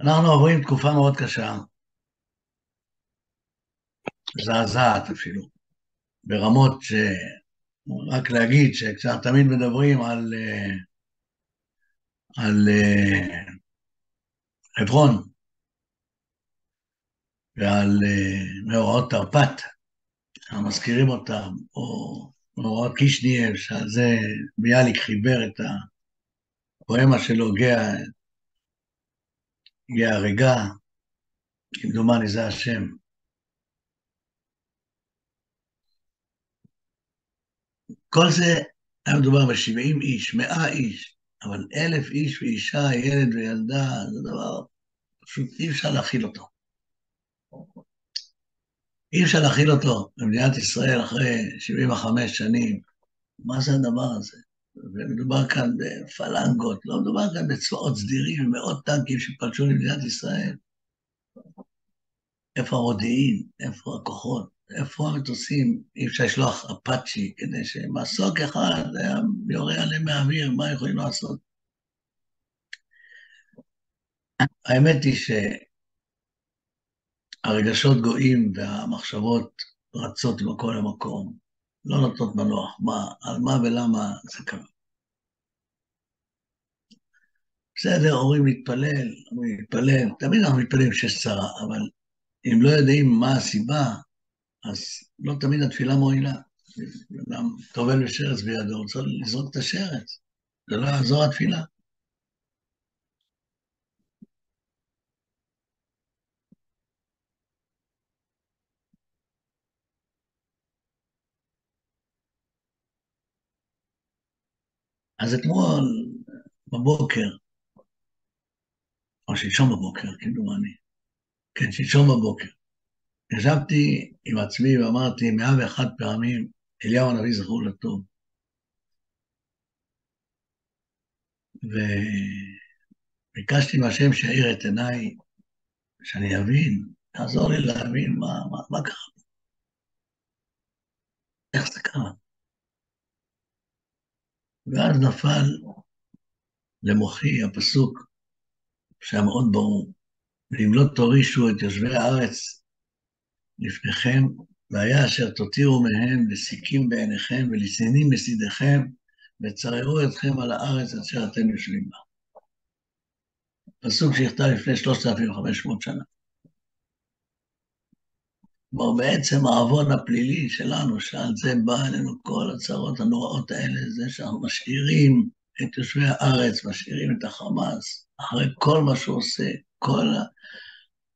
אנחנו עוברים תקופה מאוד קשה, מזעזעת אפילו, ברמות ש... רק להגיד שכשאנחנו תמיד מדברים על, אה, על אה, חברון ועל אה, מאורעות תרפ"ט, אנחנו מזכירים אותם, או מאורעות קישניאב, שעל זה ביאליק חיבר את הפואמה שלו, גאה ייהרגה, כמדומני זה השם. כל זה היה מדובר ב-70 איש, 100 איש, אבל אלף איש ואישה, ילד וילדה, זה דבר פשוט אי אפשר להכיל אותו. אי אפשר להכיל אותו במדינת ישראל אחרי 75 שנים. מה זה הדבר הזה? ומדובר כאן בפלנגות, לא מדובר כאן בצבאות סדירים ומאות טנקים שפלשו למדינת ישראל. איפה המודיעין? איפה הכוחות? איפה המטוסים? אי אפשר לשלוח אפאצ'י כדי שמסוק אחד יורה עליהם מהאוויר, מה יכולים לעשות? האמת היא שהרגשות גואים והמחשבות רצות מכל המקום. לא נותנות מנוח, מה, על מה ולמה זה קרה. בסדר, אומרים להתפלל, אומרים להתפלל, תמיד אנחנו מתפללים שיש צרה, אבל אם לא יודעים מה הסיבה, אז לא תמיד התפילה מועילה. אדם טובל ושרץ בידו, רוצה לזרוק את השרץ, זה לא יעזור התפילה. אז אתמול בבוקר, או שלשום בבוקר, כמדומני, כן, שלשום בבוקר, ישבתי עם עצמי ואמרתי מאה ואחת פעמים, אליהו הנביא זכור לטוב. וביקשתי מהשם שיאיר את עיניי, שאני אבין, תעזור לי להבין מה, מה, מה קרה. איך זה קרה? ואז נפל למוחי הפסוק שהיה מאוד ברור, ואם לא תורישו את יושבי הארץ לפניכם, והיה אשר תותירו מהם לסיכים בעיניכם ולצנינים בצדיכם, וצררו אתכם על הארץ אשר אתם יושבים בה. פסוק שנכתב לפני 3,500 שנה. כלומר, בעצם העוון הפלילי שלנו, שעל זה בא אלינו כל הצרות הנוראות האלה, זה שאנחנו משאירים את יושבי הארץ, משאירים את החמאס, אחרי כל מה שהוא עושה, כל,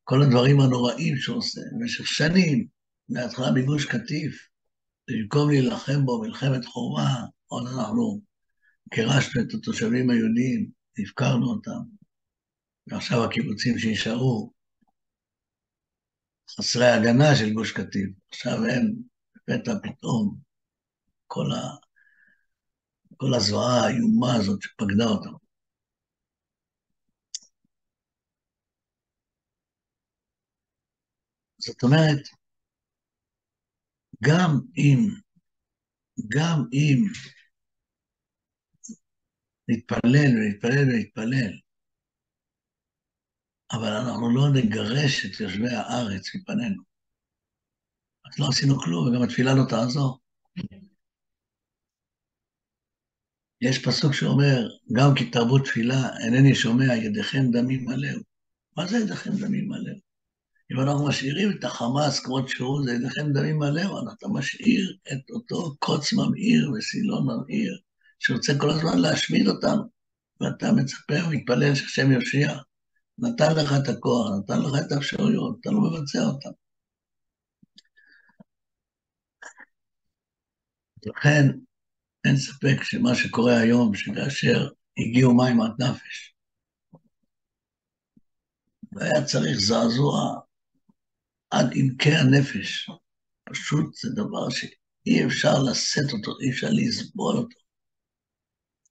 כל הדברים הנוראים שהוא עושה, במשך שנים, מההתחלה מגוש קטיף, במקום להילחם בו מלחמת חובה, עוד אנחנו גירשנו את התושבים היהודים, הפקרנו אותם, ועכשיו הקיבוצים שנשארו, חסרי הגנה של גוש קטיף. עכשיו הם, לפתע פתאום, כל, ה... כל הזוועה האיומה הזאת שפקדה אותם. זאת אומרת, גם אם, גם אם נתפלל ונתפלל ונתפלל, אבל אנחנו לא נגרש את יושבי הארץ מפנינו. אז לא עשינו כלום, וגם התפילה לא תעזור. יש פסוק שאומר, גם כי תרבו תפילה, אינני שומע ידיכם דמים מלאו. מה זה ידיכם דמים מלאו? אם אנחנו משאירים את החמאס כמות שהוא, זה ידיכם דמים מלאו, אתה משאיר את אותו קוץ ממאיר וסילון ממאיר, שרוצה כל הזמן להשמיד אותנו, ואתה מצפה ומתפלל שהשם יושיע. נתן לך את הכוח, נתן לך את האפשרויות, אתה לא מבצע אותן. לכן, אין ספק שמה שקורה היום, שכאשר הגיעו מים עד נפש, והיה צריך זעזוע עד עמקי הנפש, פשוט זה דבר שאי אפשר לשאת אותו, אי אפשר לסבול אותו.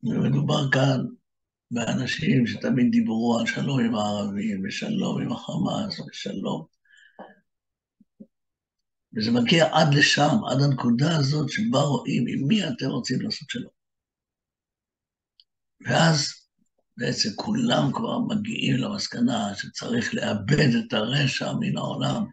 ומדובר כאן באנשים שתמיד דיברו על שלום עם הערבים, ושלום עם החמאס, ושלום. וזה מגיע עד לשם, עד הנקודה הזאת שבה רואים עם מי אתם רוצים לעשות שלום. ואז בעצם כולם כבר מגיעים למסקנה שצריך לאבד את הרשע מן העולם.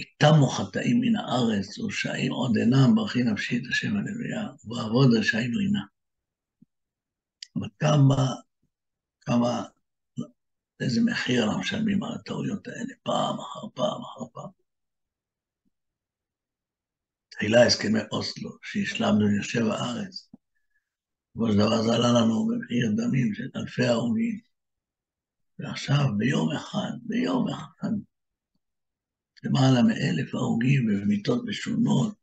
איתמו חטאים מן הארץ, ורשעים עוד אינם, ברכי נפשי את השם הלוויה, ובעבוד רשעים רינה. אבל כמה, כמה, איזה מחיר אנחנו משלמים על הטעויות האלה, פעם אחר פעם אחר פעם. תחילה הסכמי אוסלו, שהשלמנו עם יושב הארץ. בסופו של דבר זה עלה לנו במחיר דמים של אלפי הרוגים. ועכשיו, ביום אחד, ביום אחד, למעלה מאלף הרוגים במיטות משונות,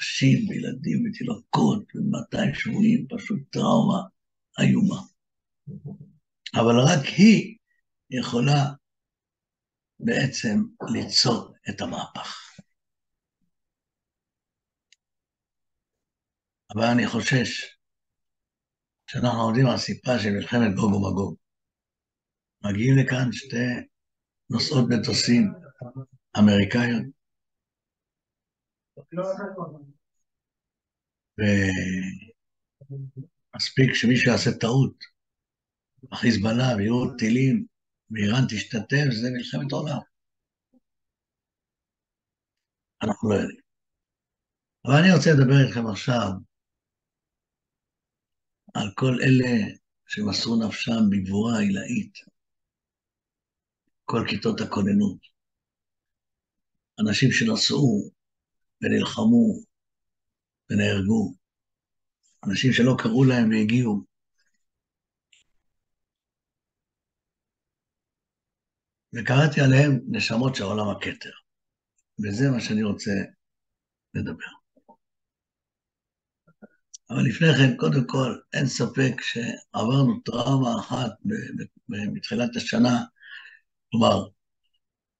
נשים וילדים ותינוקות ומאתיים שבויים, פשוט טראומה איומה. אבל רק היא יכולה בעצם ליצור את המהפך. אבל אני חושש שאנחנו עומדים על סיפה של מלחמת גוג ומגוג. מגיעים לכאן שתי נוסעות מטוסים אמריקאיות, ומספיק שמישהו יעשה טעות, החיזבאללה ויהיו טילים, ואיראן תשתתף, זה מלחמת עולם. אנחנו לא יודעים. אבל אני רוצה לדבר איתכם עכשיו על כל אלה שמסרו נפשם בגבורה עילאית, כל כיתות הכוננות. אנשים שנסעו ונלחמו ונהרגו, אנשים שלא קראו להם והגיעו. וקראתי עליהם נשמות של עולם הכתר, וזה מה שאני רוצה לדבר. אבל לפני כן, קודם כל, אין ספק שעברנו טראומה אחת מתחילת השנה, כלומר,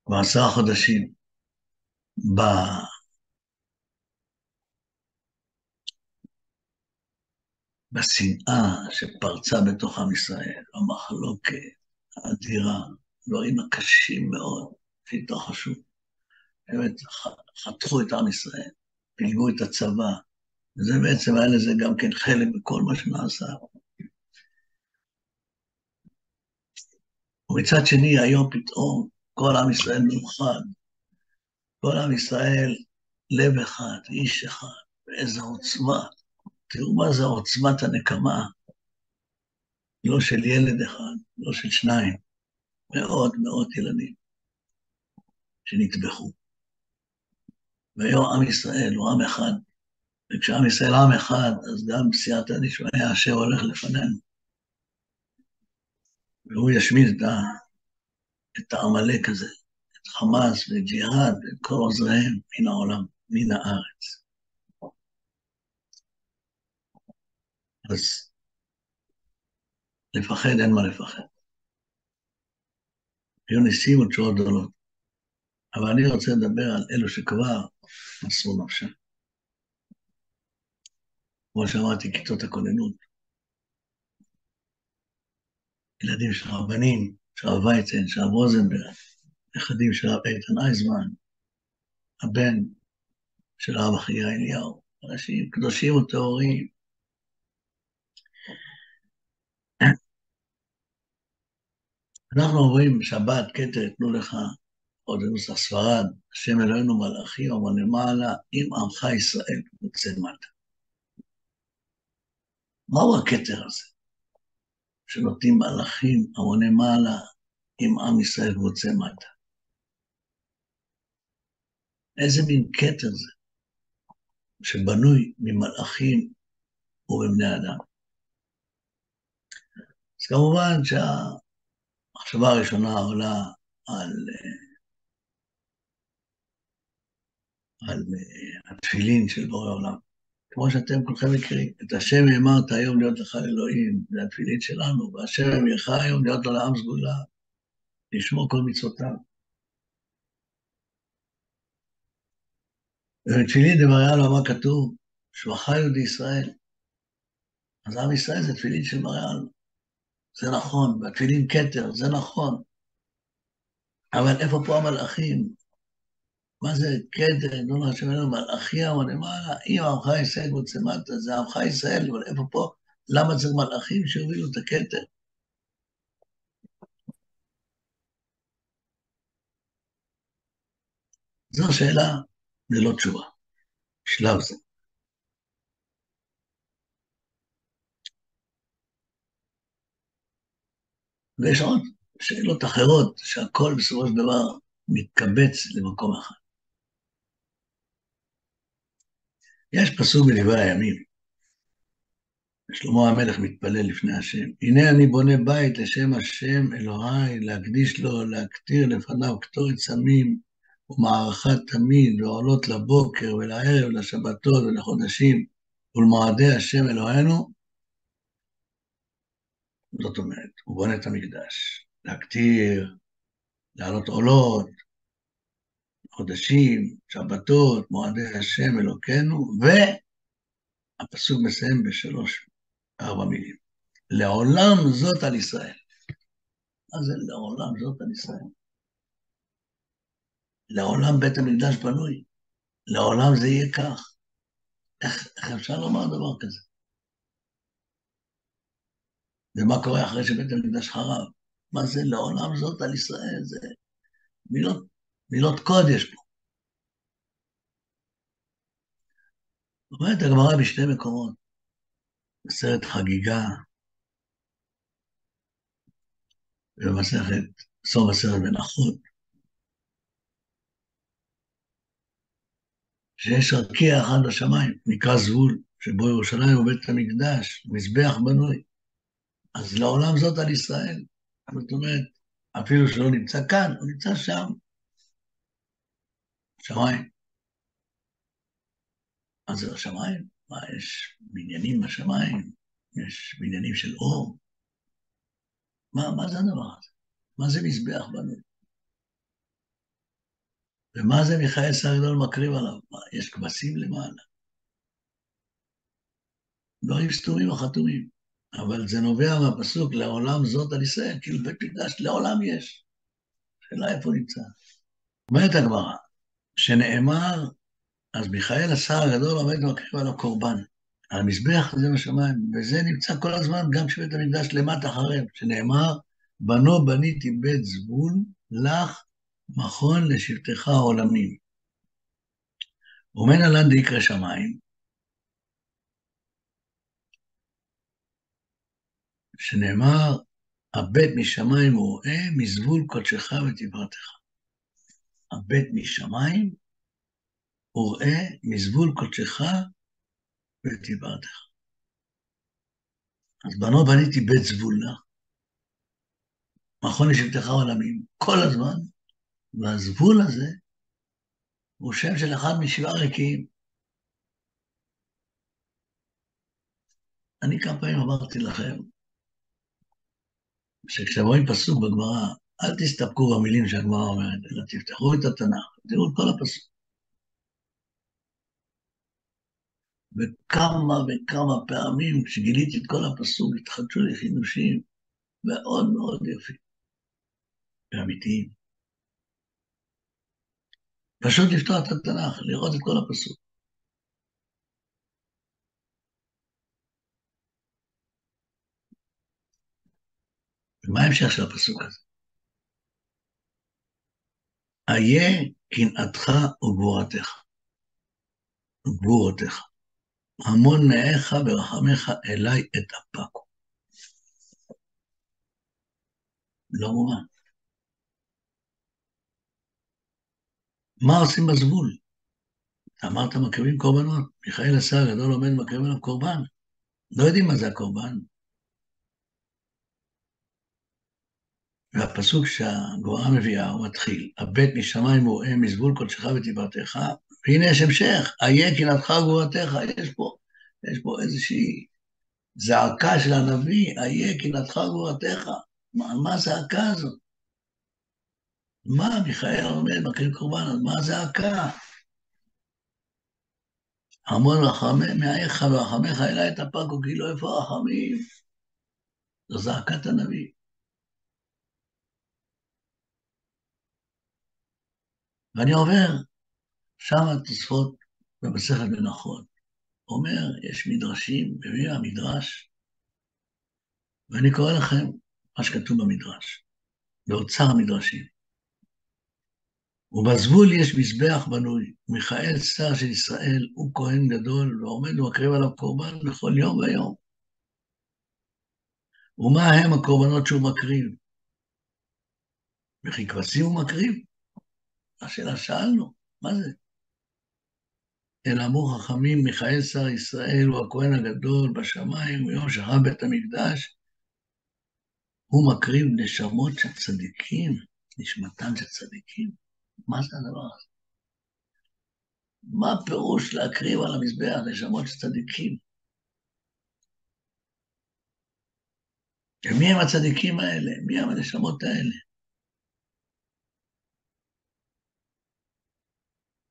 בעשרה חודשים, ב... בשנאה שפרצה בתוך עם ישראל, המחלוקת האדירה, דברים הקשים מאוד שהתרחשו. באמת, חתכו את עם ישראל, פילגו את הצבא, וזה בעצם היה לזה גם כן חלק בכל מה שנעשה. ומצד שני, היום פתאום כל עם ישראל מאוחד. כל עם ישראל לב אחד, איש אחד, ואיזו עוצמה. תראו מה זה עוצמת הנקמה. לא של ילד אחד, לא של שניים, מאות מאות ילדים שנטבחו. והיום עם ישראל הוא עם אחד, וכשעם ישראל עם אחד, אז גם סייעתא דשמיא אשר הולך לפנינו. והוא ישמיד את, העמלק הזה, חמאס ואת ג'יהאד ואת כל עוזריהם מן העולם, מן הארץ. אז לפחד אין מה לפחד. היו ניסים ותשועות גדולות. אבל אני רוצה לדבר על אלו שכבר מסרו נפשם. כמו שאמרתי, כיתות הכוננות. ילדים של רבנים, של הרב וייצן, של הרב רוזנברג, נכדים של הרב איתן אייזמן, הבן של הרב אחיה אליהו, אנשים קדושים וטהורים. אנחנו אומרים שבת, כתר, תנו לך, עוד נוסח ספרד, השם אלוהינו מלאכי, אומר למעלה, אם עמך ישראל יוצא מטה. מהו הכתר הזה? שנותנים מלאכים המוני מעלה עם עם ישראל רוצה מטה. איזה מין כתר זה, שבנוי ממלאכים ומבני אדם. אז כמובן שהמחשבה הראשונה עולה על, על התפילין של בורא עולם. כמו שאתם כולכם מכירים, את השם האמרת היום להיות לך אלוהים, זה התפילין שלנו, והשם אמרך היום להיות לו לעם סגולה, לשמור כל מצוותיו. ובתפילין דמריה לו מה כתוב? יהודי ישראל. אז עם ישראל זה תפילין של מריאל. זה נכון, והתפילין כתר, זה נכון. אבל איפה פה המלאכים? מה זה כתר, אדון השם אלוהים, מלאכי אמר למעלה, אם עמך ישראל וצמדת, זה עמך ישראל, אבל איפה פה? למה צריך מלאכים שיובילו את הכתר? זו שאלה ללא תשובה, שלב זה. ויש עוד שאלות אחרות, שהכל בסופו של דבר מתקבץ למקום אחד. יש פסוק בדברי הימים, שלמה המלך מתפלל לפני השם, הנה אני בונה בית לשם השם אלוהי, להקדיש לו, להקטיר לפניו קטורת סמים ומערכה תמיד, ועולות לבוקר ולערב, לשבתות ולחודשים ולמועדי השם אלוהינו. זאת אומרת, הוא בונה את המקדש, להקטיר, להעלות עולות, חודשים, שבתות, מועדי השם אלוקינו, והפסוק מסיים בשלוש, ארבע מילים. לעולם זאת על ישראל. מה זה לעולם זאת על ישראל? לעולם בית המקדש בנוי. לעולם זה יהיה כך. איך, איך אפשר לומר דבר כזה? ומה קורה אחרי שבית המקדש חרב? מה זה לעולם זאת על ישראל? זה מילות, מילות קודש פה. אומרת הגמרא בשני מקומות, בסרט חגיגה, ובמסכת סוף הסרט בנחות, שיש רקיע אחד בשמיים, נקרא זבול, שבו ירושלים הוא בית המקדש, מזבח בנוי. אז לעולם זאת על ישראל. זאת אומרת, אפילו שלא נמצא כאן, הוא נמצא שם. שמיים. מה זה השמיים? מה, יש בניינים בשמיים? יש בניינים של אור? מה, מה זה הדבר הזה? מה זה מזבח בנוי? ומה זה מיכאל שר גדול מקריב עליו? מה, יש כבשים למעלה? דברים סתומים או חתומים. אבל זה נובע מהפסוק לעולם זאת על ישראל, כאילו בית מקדש לעולם יש. שאלה איפה נמצא. אומרת הגמרא, שנאמר, אז מיכאל השר הגדול עומד ומקריב על הקורבן. על המזבח הזה בשמיים, וזה נמצא כל הזמן גם כשבית המקדש למטה חרב, שנאמר, בנו בניתי בית זבול, לך מכון לשבטך העולמים. ומן הלן דיקרא שמיים, שנאמר, הבט משמיים הוא רואה, מזבול קודשך ותפארתך. הבט משמיים הוא רואה, מזבול קודשך ותפארתך. אז בנו בניתי בית זבולה, מכון לשבטך עולמים, כל הזמן, והזבול הזה הוא שם של אחד משבעה ריקים. אני כמה פעמים אמרתי לכם, שכשאתם רואים פסוק בגמרא, אל תסתפקו במילים שהגמרא אומרת, אלא תפתחו את התנ"ך, תראו את כל הפסוק. וכמה וכמה פעמים כשגיליתי את כל הפסוק, התחדשו לי חידושים מאוד מאוד יפים ואמיתיים. פשוט לפתוח את התנ"ך, לראות את כל הפסוק. ומה ההמשך של הפסוק הזה? איה קנאתך וגבורתך, וגבורותיך. המון נאיך ורחמך אליי את אפקו. לא מובן. מה עושים בזבול? אמרת מקריבים קורבנות, מיכאל השר הגדול עומד מקריבים עליו קורבן. לא יודעים מה זה הקורבן, והפסוק שהגמרא מביאה, הוא מתחיל, הבט משמיים הוא אם מזבול קודשך ותפארתך, והנה יש המשך, איה קנאתך וגבורתך, יש פה, יש פה איזושהי זעקה של הנביא, איה קנאתך וגבורתך, מה הזעקה הזאת? מה, מיכאל עומד, מקריב קורבן, אז מה הזעקה? המון רחמי, מאייך ורחמך אליי את הפקו, כאילו איפה הרחמים? זו זעקת הנביא. ואני עובר שם התוספות במסכת מנחות. אומר, יש מדרשים, מביא המדרש, ואני קורא לכם מה שכתוב במדרש, באוצר המדרשים. ובזבול יש מזבח בנוי, מיכאל שר של ישראל הוא כהן גדול ועומד ומקריב עליו קורבן בכל יום ויום. ומה הם הקורבנות שהוא מקריב? וכי כבשים הוא מקריב? השאלה שאלנו, מה זה? אלא אמרו חכמים, מיכאל שר ישראל הוא הכהן הגדול בשמיים, ביום שכב בית המקדש, הוא מקריב נשמות של צדיקים, נשמתן של צדיקים. מה זה הדבר הזה? מה הפירוש להקריב על המזבח נשמות של צדיקים? ומי הם הצדיקים האלה? מי הם הנשמות האלה?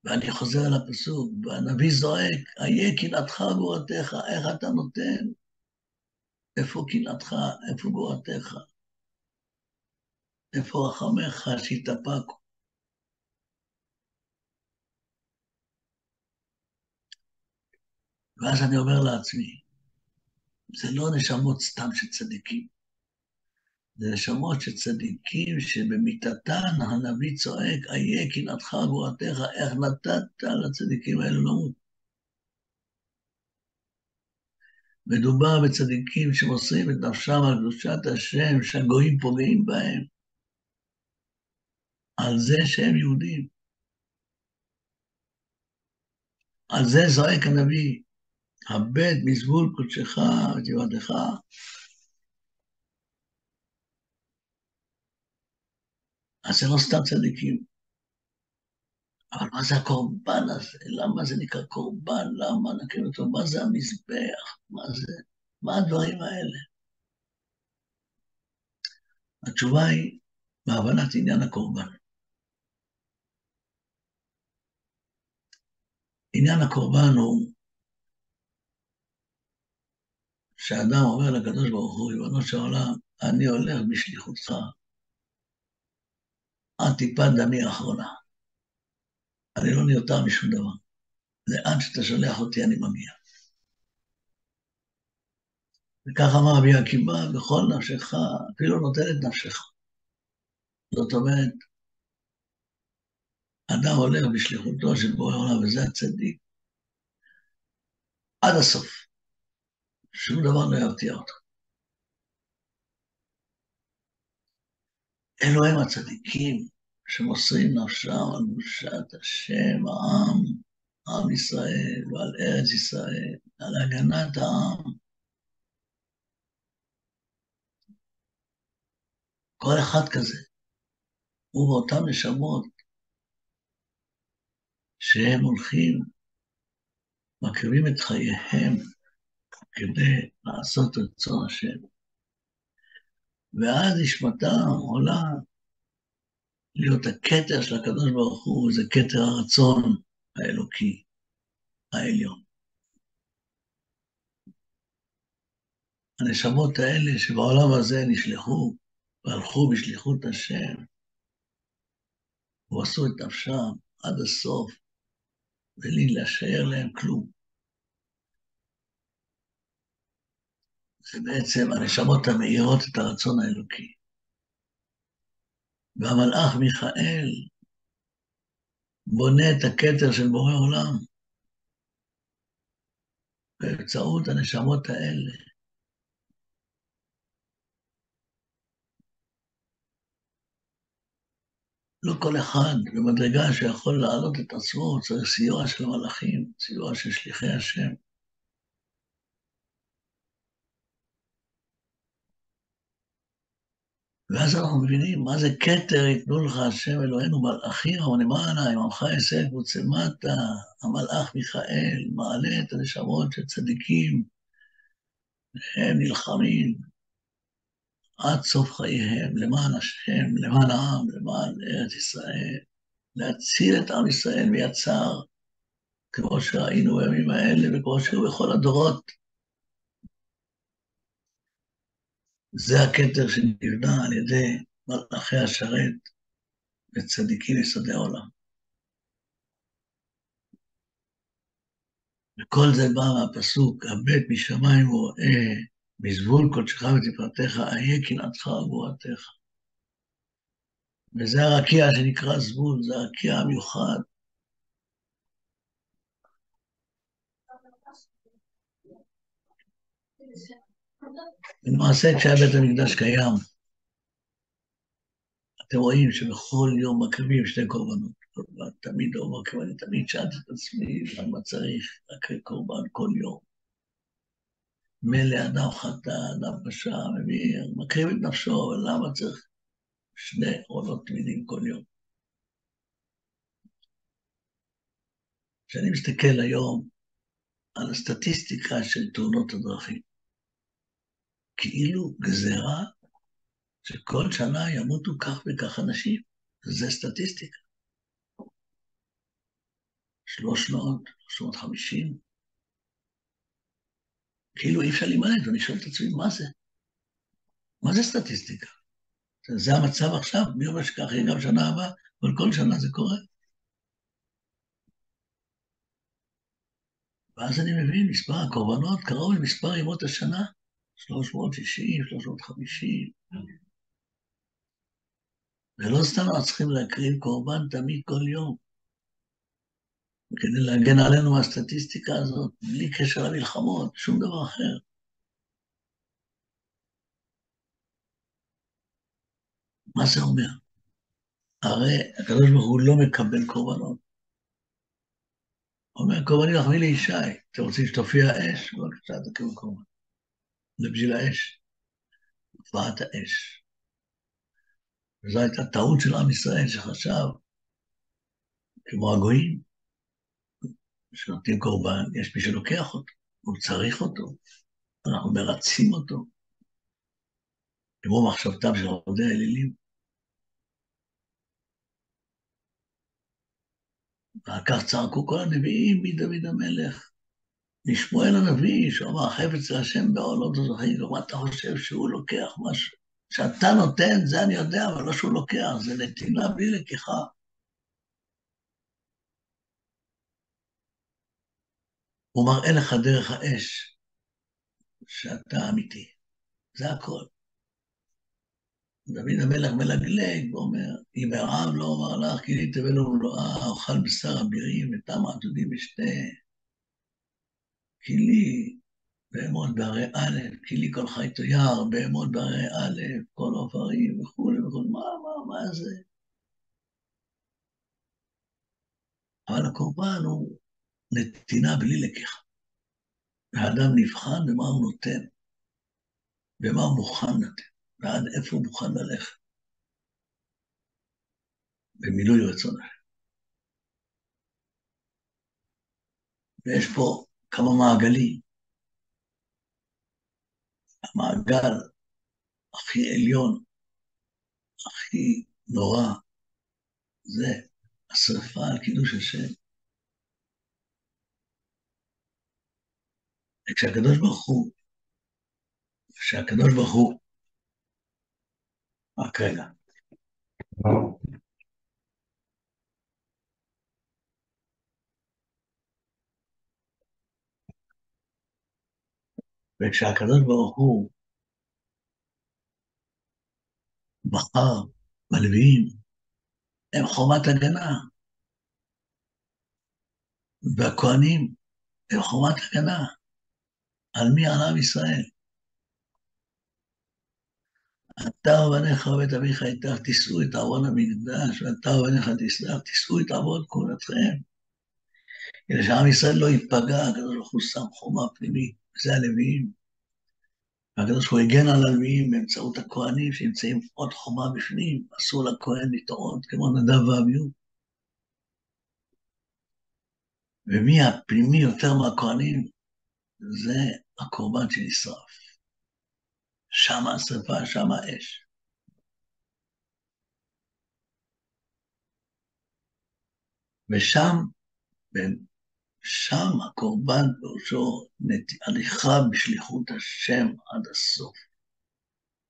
ואני חוזר על הפסוק, והנביא זועק, איה קנאתך גבורתך, איך אתה נותן? איפה קנאתך? איפה גבורתך? איפה רחמך שהתאפקו? ואז אני אומר לעצמי, זה לא נשמות סתם של צדיקים. זה נשמות של צדיקים שבמיתתן הנביא צועק, איה קנאתך גבורתך, איך נתת לצדיקים האלו למות. מדובר בצדיקים שמוסרים את נפשם על קדושת השם, שהגויים פוגעים בהם, על זה שהם יהודים. על זה זועק הנביא, הבט מזבול קודשך ותיבדך. אז זה לא סתם צדיקים. אבל מה זה הקורבן הזה? למה זה נקרא קורבן? למה נקרא אותו? מה זה המזבח? מה זה? מה הדברים האלה? התשובה היא בהבנת עניין הקורבן. עניין הקורבן הוא שאדם אומר לקדוש ברוך הוא, ריבונו של עולם, אני הולך בשליחותך עד טיפת דמי האחרונה. אני לא נרתע משום דבר. לאן שאתה שולח אותי אני מגיע. וכך אמר רבי עקיבא, בכל נפשך, אפילו נותן את נפשך. זאת אומרת, אדם הולך בשליחותו של בורא עולם, וזה הצדיק, עד הסוף. שום דבר לא ירתיע אותו. אלו הם הצדיקים שמוסרים נפשם על קדושת השם, העם, עם ישראל, ועל ארץ ישראל, על הגנת העם. כל אחד כזה, הוא באותן נשמות שהם הולכים, מקריבים את חייהם כדי לעשות רצון השם. ואז נשמתם עולה להיות הכתר של הקדוש ברוך הוא, זה כתר הרצון האלוקי העליון. הנשמות האלה שבעולם הזה נשלחו והלכו בשליחות השם, ועשו את נפשם עד הסוף, בלי להשאר להם כלום. זה בעצם הנשמות המאירות את הרצון האלוקי. והמלאך מיכאל בונה את הכתר של בורא עולם באמצעות הנשמות האלה. לא כל אחד במדרגה שיכול להעלות את עצמו צריך סיוע של מלאכים, סיוע של שליחי השם. ואז אנחנו מבינים מה זה כתר יתנו לך השם אלוהינו למעלה, אם עמך יסף וצמתה, המלאך מיכאל מעלה את הנשמות של צדיקים, הם נלחמים עד סוף חייהם למען השם, למען העם, למען ארץ ישראל, להציל את עם ישראל מיצר, כמו שראינו בימים האלה וכמו שהיו בכל הדורות. זה הכתר שנבנה על ידי מלאכי השרת וצדיקים יסודי העולם. וכל זה בא מהפסוק, הבט משמיים רואה, מזבול קודשך ותפארתך, איה קנאתך וגבורתך. וזה הרקיע שנקרא זבול, זה הרקיע המיוחד. למעשה כשהיה בית המקדש קיים, אתם רואים שבכל יום מקריבים שתי קורבנות. תמיד אומר, כי אני תמיד שאלתי את עצמי, למה צריך להקריב קורבן כל יום? מילא אדם חטא, אדם פשע, מקריב את נפשו, אבל למה צריך שני עונות תמידים כל יום? כשאני מסתכל היום על הסטטיסטיקה של תאונות הדרכים, כאילו גזירה שכל שנה ימותו כך וכך אנשים. זה סטטיסטיקה. 300, 350. כאילו אי אפשר להימלט, ואני שואל את עצמי, מה זה? מה זה סטטיסטיקה? זה המצב עכשיו, מי אומר שכך יהיה גם שנה הבאה, אבל כל שנה זה קורה. ואז אני מבין, מספר הקורבנות קרוב למספר ימות השנה, 360, 350. ולא סתם אנחנו צריכים להקריב קורבן תמיד כל יום, כדי להגן עלינו מהסטטיסטיקה הזאת, בלי קשר למלחמות, שום דבר אחר. מה זה אומר? הרי הקדוש ברוך הוא לא מקבל קורבנות. אומר, קורבני יחמיא לישי, אתם רוצים שתופיע אש? בבקשה, תקריבו קורבן. זה בשביל האש. הופעת האש. וזו הייתה טעות של עם ישראל שחשב, כמו הגויים, שנותנים קורבן, יש מי שלוקח אותו, הוא צריך אותו, אנחנו מרצים אותו, כמו מחשבתם של עובדי האלילים. ואחר כך צעקו כל הנביאים מדוד המלך, משמואל הנביא, שהוא אמר חפץ להשם בעולות הזוכרים, ומה אתה חושב שהוא לוקח משהו? שאתה נותן, זה אני יודע, אבל לא שהוא לוקח, זה נתינה בלי לקיחה. הוא מראה לך דרך האש שאתה אמיתי. זה הכל. דוד המלך מלגלג ואומר, אם הרב לא אמר לך, כי לי תבלו מלואה, אוכל בשר אבירים ותם עתודים ושתה. כי לי בהמות בהרי א', כי לי כל חי תויר, בהמות בהרי א', כל עופרים וכולי וכולי, מה, מה, מה זה? אבל הקורבן הוא נתינה בלי לקיחה. והאדם נבחן במה הוא נותן, במה הוא מוכן לתת, ועד איפה הוא מוכן ללכת. במילוי רצון. ויש פה כמה מעגלים. המעגל הכי עליון, הכי נורא, זה השרפה על קידוש השם. וכשהקדוש ברוך הוא, כשהקדוש ברוך הוא, רק רגע. וכשהקדוש ברוך הוא בחר בלוויים, הם חומת הגנה, והכהנים הם חומת הגנה. על מי? על עם ישראל. אתה ובניך ובית אביך איתך תישאו את ארון המקדש, ואתה ובניך תישאו את עבוד כהונתכם. כדי שעם ישראל לא ייפגע, הקדוש ברוך הוא שם חומה פנימית, וזה הלוויים. והקדוש ברוך הוא הגן על הלוויים באמצעות הכהנים שנמצאים עוד חומה בפנים, אסור לכהן לטעות כמו נדב ואביהו. ומי הפנימי יותר מהכהנים? זה הקורבן שנשרף. שם השרפה, שם האש. ושם שם הקורבן פירושו הליכה בשליחות השם עד הסוף.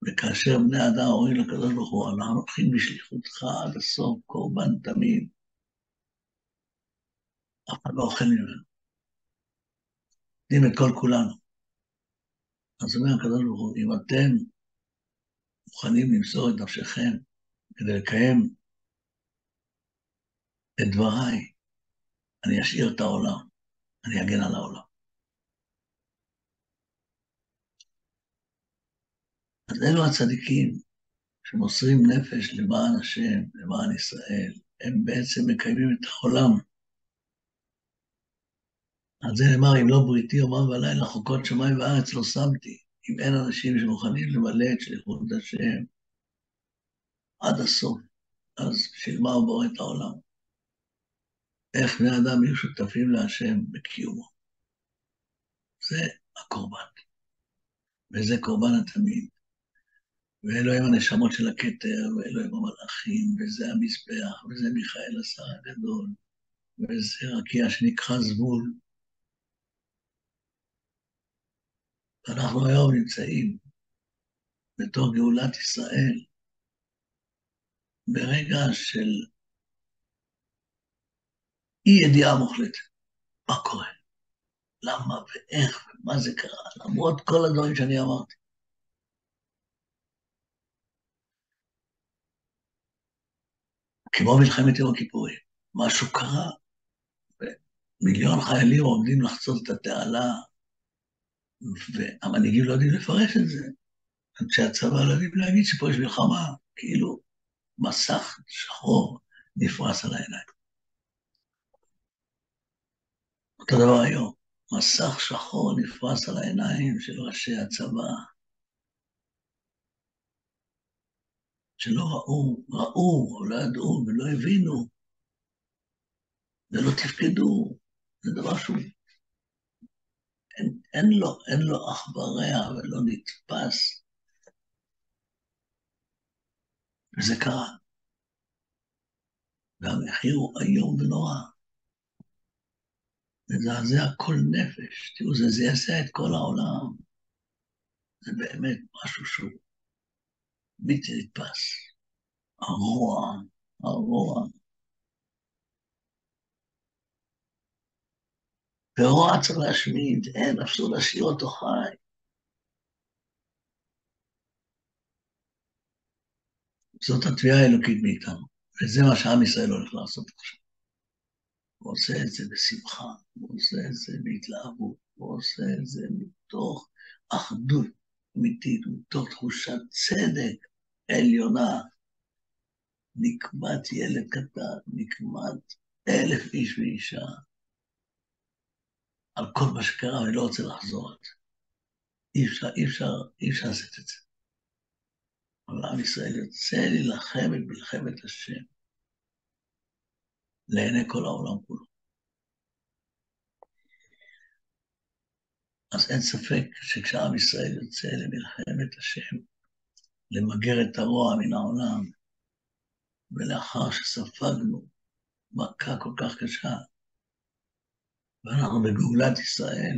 וכאשר בני אדם אומרים לקדוש ברוך הוא, אנחנו הולכים בשליחותך עד הסוף, קורבן תמיד, אף אחד לא אוכל ממנו. נותנים את כל כולנו. אז אומר הקדוש ברוך הוא, אם אתם מוכנים למסור את נפשכם כדי לקיים את דבריי, אני אשאיר את העולם, אני אגן על העולם. אז אלו הצדיקים שמוסרים נפש למען השם, למען ישראל, הם בעצם מקיימים את העולם. על זה נאמר, אם לא בריתי יומם ולילה חוקות שמיים וארץ לא שמתי. אם אין אנשים שמוכנים למלא את שליחות השם עד הסוף, אז בשביל מה הוא בורא את העולם? איך בני אדם יהיו שותפים להשם בקיומו? זה הקורבן, וזה קורבן התמיד. ואלו הם הנשמות של הכתר, ואלו הם המלאכים, וזה המזבח, וזה מיכאל השר הגדול, וזה רקיע שנקרא זבול. אנחנו היום נמצאים בתור גאולת ישראל, ברגע של אי ידיעה מוחלטת. מה קורה? למה ואיך ומה זה קרה, למרות כל הדברים שאני אמרתי. כמו מלחמת יום הכיפורים, משהו קרה, ומיליון חיילים עומדים לחצות את התעלה, והמנהיגים לא יודעים לפרש את זה. אנשי הצבא לא יודעים להגיד שפה יש מלחמה, כאילו מסך שחור נפרס על העיניים. אותו דבר היום, מסך שחור נפרס על העיניים של ראשי הצבא, שלא ראו, ראו, או לא ידעו ולא הבינו, ולא תפקדו, זה דבר שהוא... אין, אין לו, אין לו אח ורע ולא נתפס. וזה קרה. והמחיר הוא איום ונורא. מזעזע כל נפש. תראו, זה זעזע את כל העולם. זה באמת משהו שהוא בלתי נתפס. הרוע, הרוע. ורוע צריך להשמיד, אין, אסור להשאיר אותו חי. זאת התביעה האלוקית מאיתנו, וזה מה שעם ישראל הולך לעשות עכשיו. הוא עושה את זה בשמחה, הוא עושה את זה בהתלהבות, הוא עושה את זה מתוך אחדות אמיתית, מתוך תחושת צדק עליונה. נקמת ילד קטן, נקמת אלף איש ואישה, על כל מה שקרה, אני לא רוצה לחזור על זה. אי אפשר, אי אפשר, אי אפשר לעשות את זה. אבל עם ישראל יוצא להילחם את מלחמת השם לעיני כל העולם כולו. אז אין ספק שכשעם ישראל יוצא למלחמת השם, למגר את הרוע מן העולם, ולאחר שספגנו מכה כל כך קשה, ואנחנו בגאולת ישראל,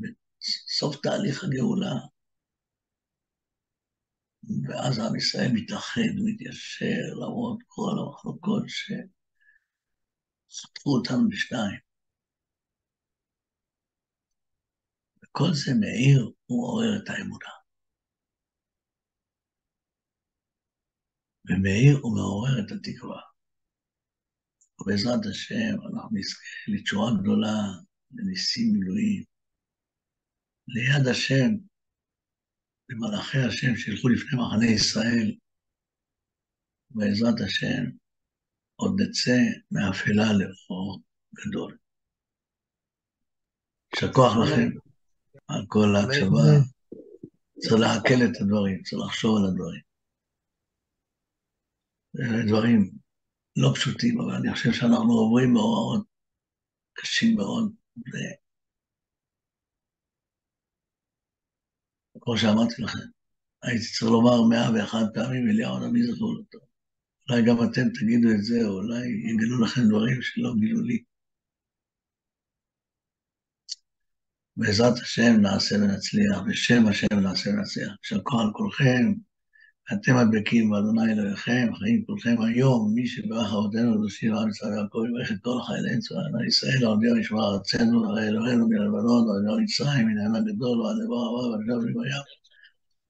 בסוף תהליך הגאולה, ואז עם ישראל מתאחד, מתיישר, למרות כל המחלוקות שחתכו אותנו בשניים. וכל זה מאיר ומעורר את האמונה. ומאיר ומעורר את התקווה. ובעזרת השם אנחנו נזכה לתשועה גדולה, לניסים גלויים. ליד השם, למלאכי השם שילכו לפני מחנה ישראל, בעזרת השם עוד נצא מאפלה לאור גדול. יישר כוח לכם על כל ההקשבה. צריך לעכל את הדברים, צריך לחשוב על הדברים. דברים לא פשוטים, אבל אני חושב שאנחנו עוברים מאורעות קשים מאוד, וכמו שאמרתי לכם, הייתי צריך לומר מאה ואחת פעמים אליהו הנביא זכור אותו. אולי גם אתם תגידו את זה, או אולי יגלו לכם דברים שלא גילו לי. בעזרת השם נעשה ונצליח, בשם השם נעשה ונצליח. יישר כוח על כולכם, אתם הדבקים באדוני אלוהיכם, חיים כולכם היום, מי שברך אבותינו הקדושים עם ישראל יעקב, יברך את כל חיילי צבא ישראל, העומדים לשמור ארצנו, הרי אלוהינו מלבנון, ועד מצרים, מן העם הגדול, ועד דבר הרע, ועד דבר בים.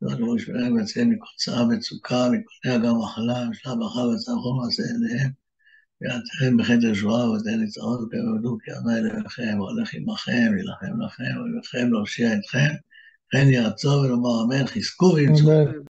ועד ראש ולהם ויציל מכל צער וצוקה, מכל נגע מחלה, ושלב ברכה וצער חום מעשה ידיהם. ויעתכם בחטא ישועה ותן ניצחון וכבדו כי אדוני אלוהיכם, והולך עמכם, יילחם לכם, ויילחם להושיע אתכם. כן יעצור ולומר אמן, חזקו וימצאו.